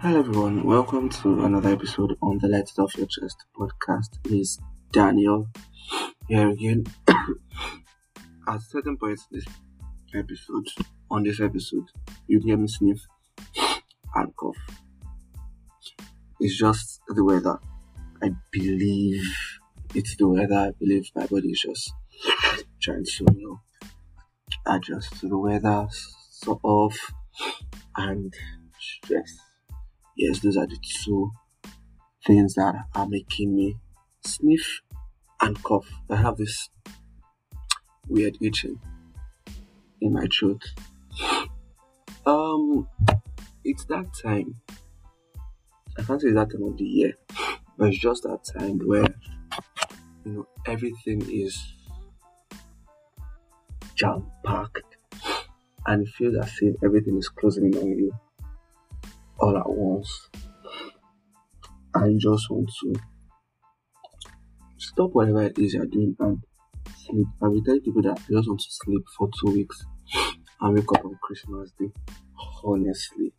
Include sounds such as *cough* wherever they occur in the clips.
Hello everyone, welcome to another episode on the Let It Off Your Chest podcast. Is Daniel here again. At certain points in this episode, on this episode, you hear me sniff and cough. It's just the weather. I believe it's the weather. I believe my body is just trying to, you know, adjust to the weather, sort of, and stress. Yes, those are the two things that are making me sniff and cough. I have this weird itching in my throat. Um, it's that time. I can't say that time of the year, but it's just that time where you know everything is jam packed and it feels as if everything is closing in on you all at once. I just want to stop whatever it is you're doing and sleep. I've been telling people that I just want to sleep for two weeks and wake up on Christmas Day. Honestly,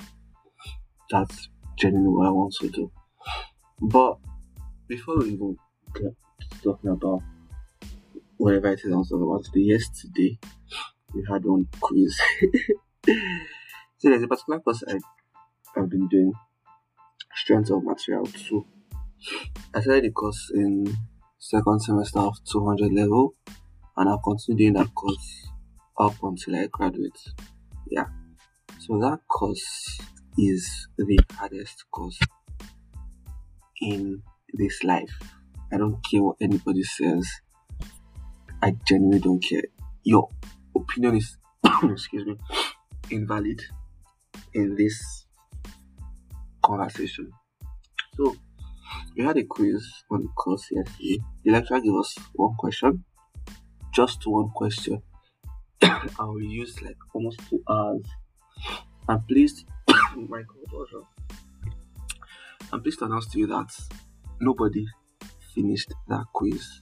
that's genuinely what I want to do. But before we even get talking about whatever it is I was talking about today, yesterday we had one quiz. *laughs* so there's a particular course I, I've been doing strength of material 2. I started the course in second semester of 200 level and I'll continue doing that course up until I graduate. Yeah. So that course is the hardest course in this life. I don't care what anybody says. I genuinely don't care. Your opinion is, *coughs* excuse me, invalid in this conversation. So, we had a quiz on the course yesterday. The lecturer gave us one question, just one question, *coughs* and we used like almost two hours. I'm pleased, *coughs* oh my God, I'm pleased to announce to you that nobody finished that quiz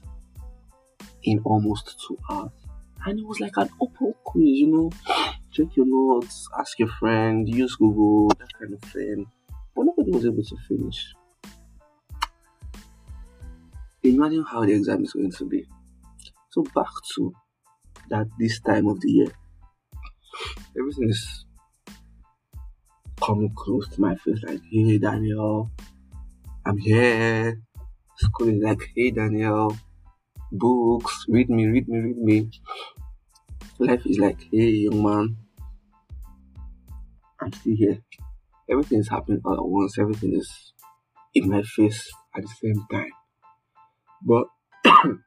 in almost two hours. And it was like an open quiz, you know. Check your notes, ask your friend, use Google, that kind of thing. Was able to finish. Imagine how the exam is going to be. So back to that this time of the year. Everything is coming close to my face like, hey Daniel, I'm here. School is like, hey Daniel, books, read me, read me, read me. Life is like, hey young man, I'm still here. Everything is happening all at once, everything is in my face at the same time. But *clears throat*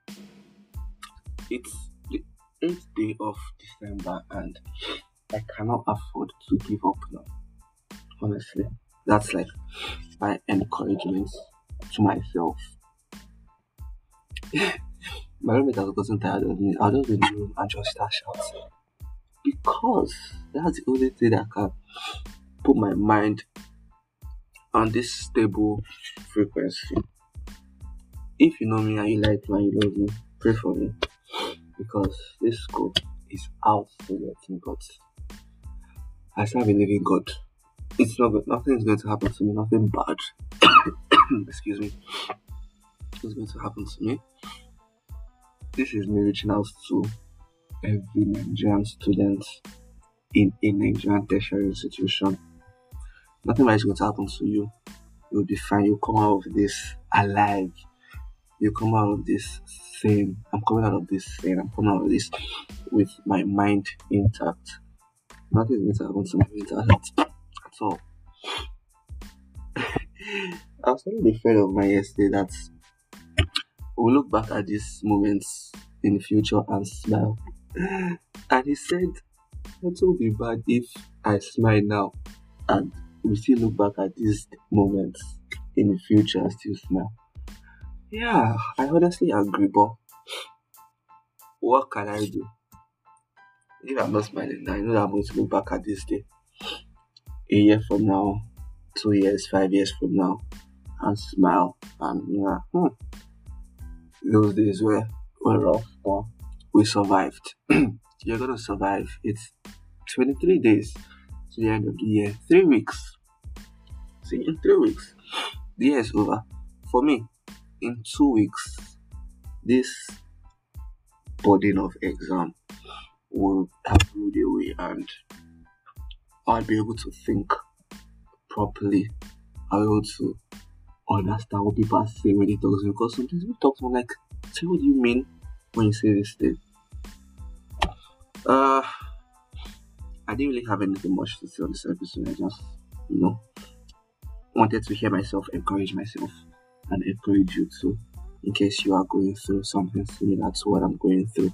it's the eighth day of December and I cannot afford to give up now. Honestly. That's like my encouragement to myself. *laughs* my roommate has gotten tired of me. I'll just the room and just start shouting. Because that's the only thing that can put my mind on this stable frequency. If you know me and you like me and you love me, pray for me. Because this school is out get me, but I still believe in God. It's not good. Nothing is going to happen to me. Nothing bad. *coughs* Excuse me. Is going to happen to me. This is me reaching out to every Nigerian student in a Nigerian tertiary institution. Nothing bad is going to happen to you. You'll be fine. You'll come out of this alive. You'll come out of this sane. I'm coming out of this sane. I'm coming out of this with my mind intact. Nothing is going to happen to my mental at all. *laughs* I was telling a friend of mine yesterday that we'll look back at these moments in the future and smile. And he said, It will be bad if I smile now and we still look back at these moments in the future and still smile. Yeah, I honestly agree, but what can I do? If I'm not smiling now, I know that I'm going to look back at this day a year from now, two years, five years from now, and smile. And yeah, hmm, those days were, were rough, but we survived. *clears throat* You're gonna survive. It's 23 days to the end of the year, three weeks. See, in three weeks, the year is over. For me, in two weeks, this burden of exam will have rolled away and I'll be able to think properly. I'll be able to understand what people are saying when they talk because sometimes we talk to like, say what do you mean when you say this thing? Uh I didn't really have anything much to say on this episode. I just, you know, wanted to hear myself encourage myself and encourage you too, in case you are going through something similar to what I'm going through.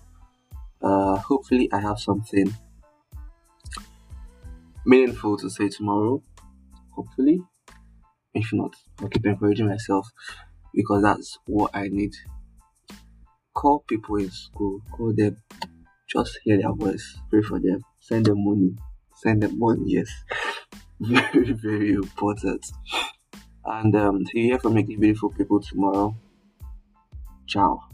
Uh, hopefully, I have something meaningful to say tomorrow. Hopefully, if not, I'll keep encouraging myself because that's what I need. Call people in school, call them, just hear their voice, pray for them, send them money, send them money, yes. *laughs* very, very important. And um, to hear from making beautiful people tomorrow. Ciao.